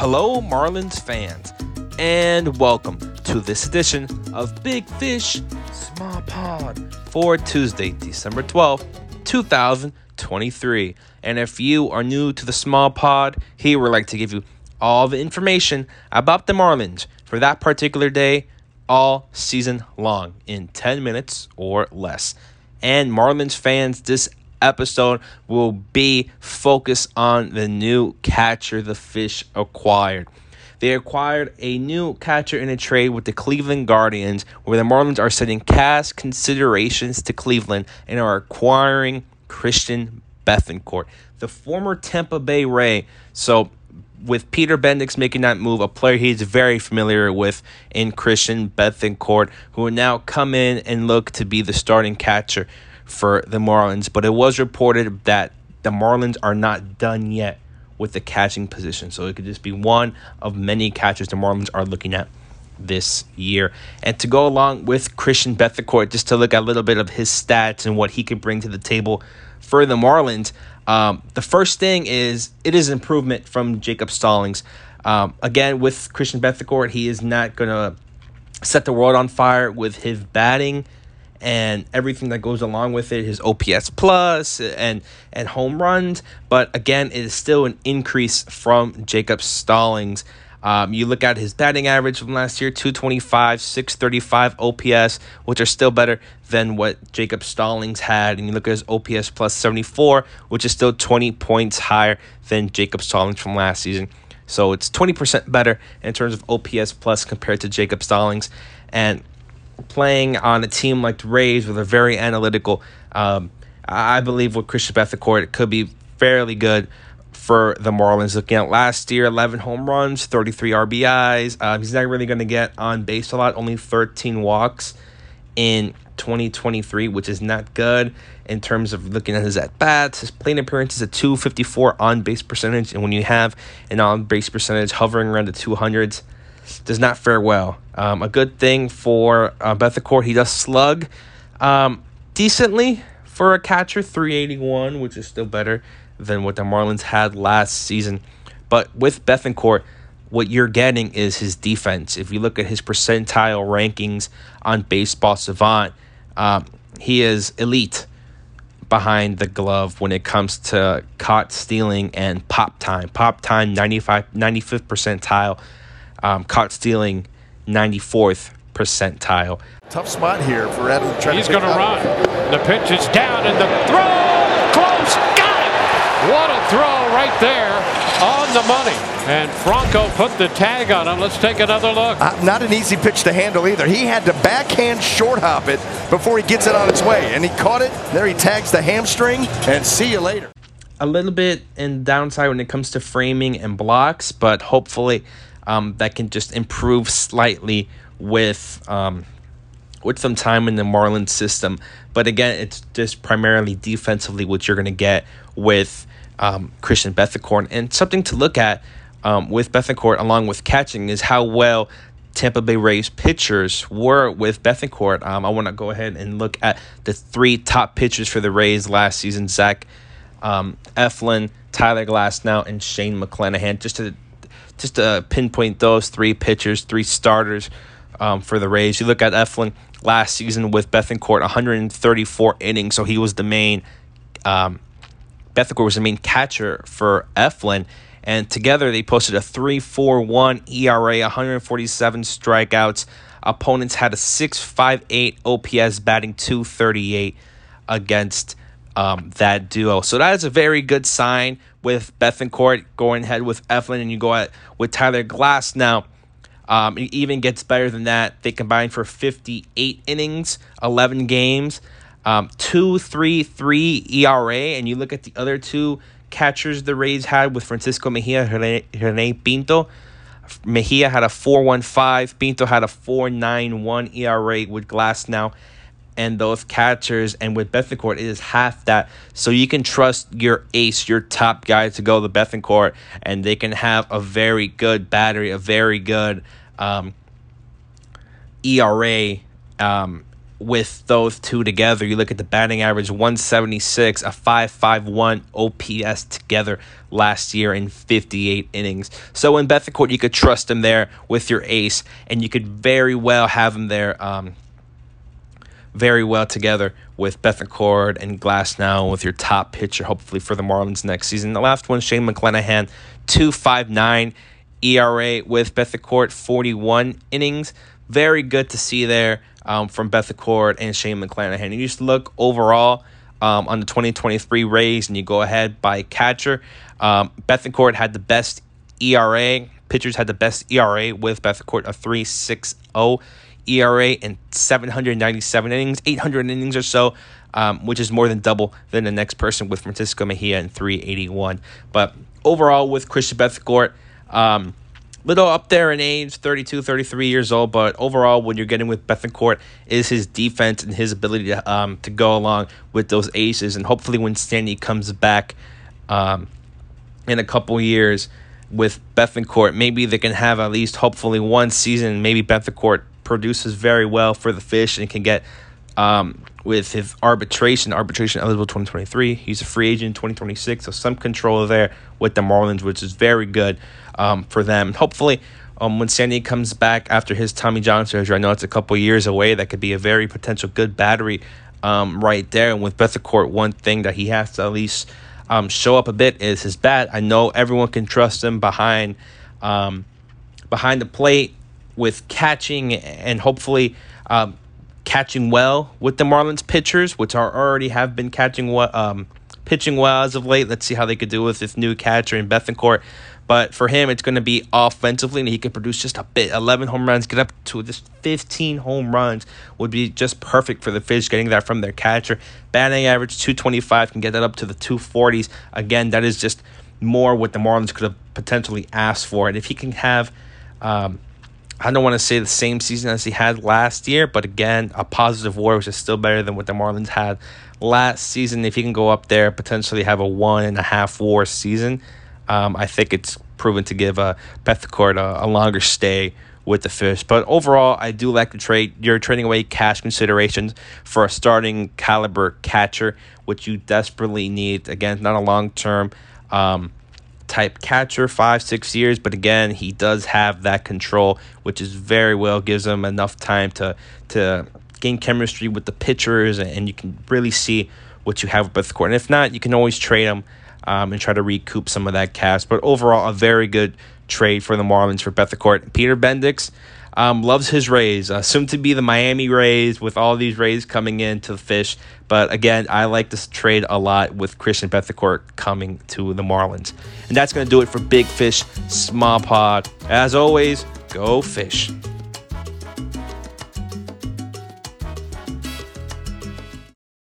Hello, Marlins fans, and welcome to this edition of Big Fish Small Pod for Tuesday, December 12th, 2023. And if you are new to the Small Pod, here we'd like to give you all the information about the Marlins for that particular day all season long in 10 minutes or less. And Marlins fans, this episode will be focused on the new catcher the Fish acquired. They acquired a new catcher in a trade with the Cleveland Guardians, where the Marlins are sending cash considerations to Cleveland and are acquiring Christian Bethancourt, the former Tampa Bay Ray. So, with Peter Bendix making that move, a player he's very familiar with in Christian Bethancourt, who will now come in and look to be the starting catcher for the Marlins. But it was reported that the Marlins are not done yet with the catching position. So it could just be one of many catchers the Marlins are looking at this year. And to go along with Christian Bethancourt, just to look at a little bit of his stats and what he could bring to the table for the Marlins. Um, the first thing is it is improvement from Jacob Stallings. Um, again, with Christian Bethancourt, he is not going to set the world on fire with his batting and everything that goes along with it, his OPS plus and and home runs. But again, it is still an increase from Jacob Stallings. Um, you look at his batting average from last year 225, 635 OPS, which are still better than what Jacob Stallings had. And you look at his OPS plus 74, which is still 20 points higher than Jacob Stallings from last season. So it's 20% better in terms of OPS plus compared to Jacob Stallings. And playing on a team like the Rays with a very analytical, um, I believe with Christian Bethancourt, it could be fairly good for the Marlins. Looking at last year, 11 home runs, 33 RBIs. Uh, he's not really going to get on base a lot, only 13 walks in 2023, which is not good in terms of looking at his at bats. His plate appearances at 254 on base percentage, and when you have an on base percentage hovering around the 200s, does not fare well. Um, a good thing for uh, Bethancourt, he does slug um, decently for a catcher, 381, which is still better than what the Marlins had last season. But with Bethancourt, what you're getting is his defense. If you look at his percentile rankings on Baseball Savant, um, he is elite behind the glove when it comes to caught stealing and pop time. Pop time, 95, 95th percentile. Um, caught stealing, 94th percentile. Tough spot here for Adam. He's going to run. The pitch is down and the throw close. Got it. What a throw right there on the money. And Franco put the tag on him. Let's take another look. Uh, not an easy pitch to handle either. He had to backhand short hop it before he gets it on its way. And he caught it. There he tags the hamstring. And see you later. A little bit in downside when it comes to framing and blocks, but hopefully um, that can just improve slightly with um, with some time in the Marlins system. But again, it's just primarily defensively what you're going to get with um, Christian Bethancourt. And something to look at um, with Bethancourt along with catching is how well Tampa Bay Rays pitchers were with Bethancourt. Um, I want to go ahead and look at the three top pitchers for the Rays last season: Zach um, Eflin, Tyler Glasnow, and Shane McClanahan. Just to just to pinpoint those three pitchers, three starters um, for the Rays. You look at Eflin last season with Bethancourt, 134 innings, so he was the main. Um, Bethancourt was the main catcher for Eflin, and together they posted a 3.41 ERA, 147 strikeouts. Opponents had a 6.58 OPS, batting 238 against um, that duo. So that is a very good sign with Bethancourt going ahead with Eflin, and you go at with Tyler Glasnow. Um, it even gets better than that. They combined for 58 innings, 11 games, um, 2.33 ERA, and you look at the other two catchers the Rays had with Francisco Mejia, Rene Pinto. Mejia had a 4.15, Pinto had a 4.91 ERA with Glasnow and those catchers. And with Bethancourt, it is half that. So you can trust your ace, your top guy to go to Bethancourt, and they can have a very good battery, a very good um, ERA. Um, with those two together. You look at the batting average 176, a 551 OPS together last year in 58 innings. So in Bethancourt, you could trust him there with your ace, and you could very well have him there. Um, very well together with Bethancourt and Glasnow with your top pitcher, hopefully for the Marlins next season. The last one, Shane McClanahan, 259 ERA with Bethancourt, 41 innings. Very good to see there um, from Bethancourt and Shane McClanahan. And you just look overall um, on the 2023 Rays and you go ahead by catcher. Um, Bethancourt had the best ERA. Pitchers had the best ERA with Bethancourt, a 3.60 ERA in 797 innings, 800 innings or so, um, which is more than double than the next person with Francisco Mejia in 381. But overall, with Christian Bethancourt, um, little up there in age 32 33 years old but overall when you're getting with bethancourt is his defense and his ability to, um, to go along with those aces and hopefully when stanley comes back um, in a couple years with bethancourt maybe they can have at least hopefully one season maybe bethancourt produces very well for the fish and can get um, with his arbitration, arbitration eligible 2023. He's a free agent 2026, so some control there with the Marlins, which is very good um, for them. Hopefully, um, when Sandy comes back after his Tommy John surgery, I know it's a couple years away. That could be a very potential good battery um, right there. And with Bethancourt, one thing that he has to at least um, show up a bit is his bat. I know everyone can trust him behind um, behind the plate with catching and hopefully um, catching well with the Marlins pitchers, which are already have been catching well, um, pitching well as of late. Let's see how they could do with this new catcher in Bethancourt. But for him, it's going to be offensively, and he can produce just a bit. 11 home runs, get up to just 15 home runs would be just perfect for the Fish, getting that from their catcher. Batting average 225 can get that up to the 240s. Again, that is just more what the Marlins could have potentially asked for. And if he can have um, I don't want to say the same season as he had last year, but again, a positive WAR, which is still better than what the Marlins had last season. If he can go up there, potentially have a one and a half WAR season, um, I think it's proven to give uh, Bethancourt a, a longer stay with the Fish. But overall, I do like the trade. You're trading away cash considerations for a starting caliber catcher, which you desperately need. Again, not a long term. Um, type catcher, five, six years. But again, he does have that control, which is very well gives him enough time to to gain chemistry with the pitchers, and you can really see what you have with Bethancourt. And if not, you can always trade him um, and try to recoup some of that cash. But overall, a very good trade for the Marlins for Bethancourt. Peter Bendix um, loves his Rays, uh, soon to be the Miami Rays with all these Rays coming in to the Fish. But again, I like this trade a lot with Christian Bethancourt coming to the Marlins. And that's going to do it for Big Fish Small Pod. As always, go fish.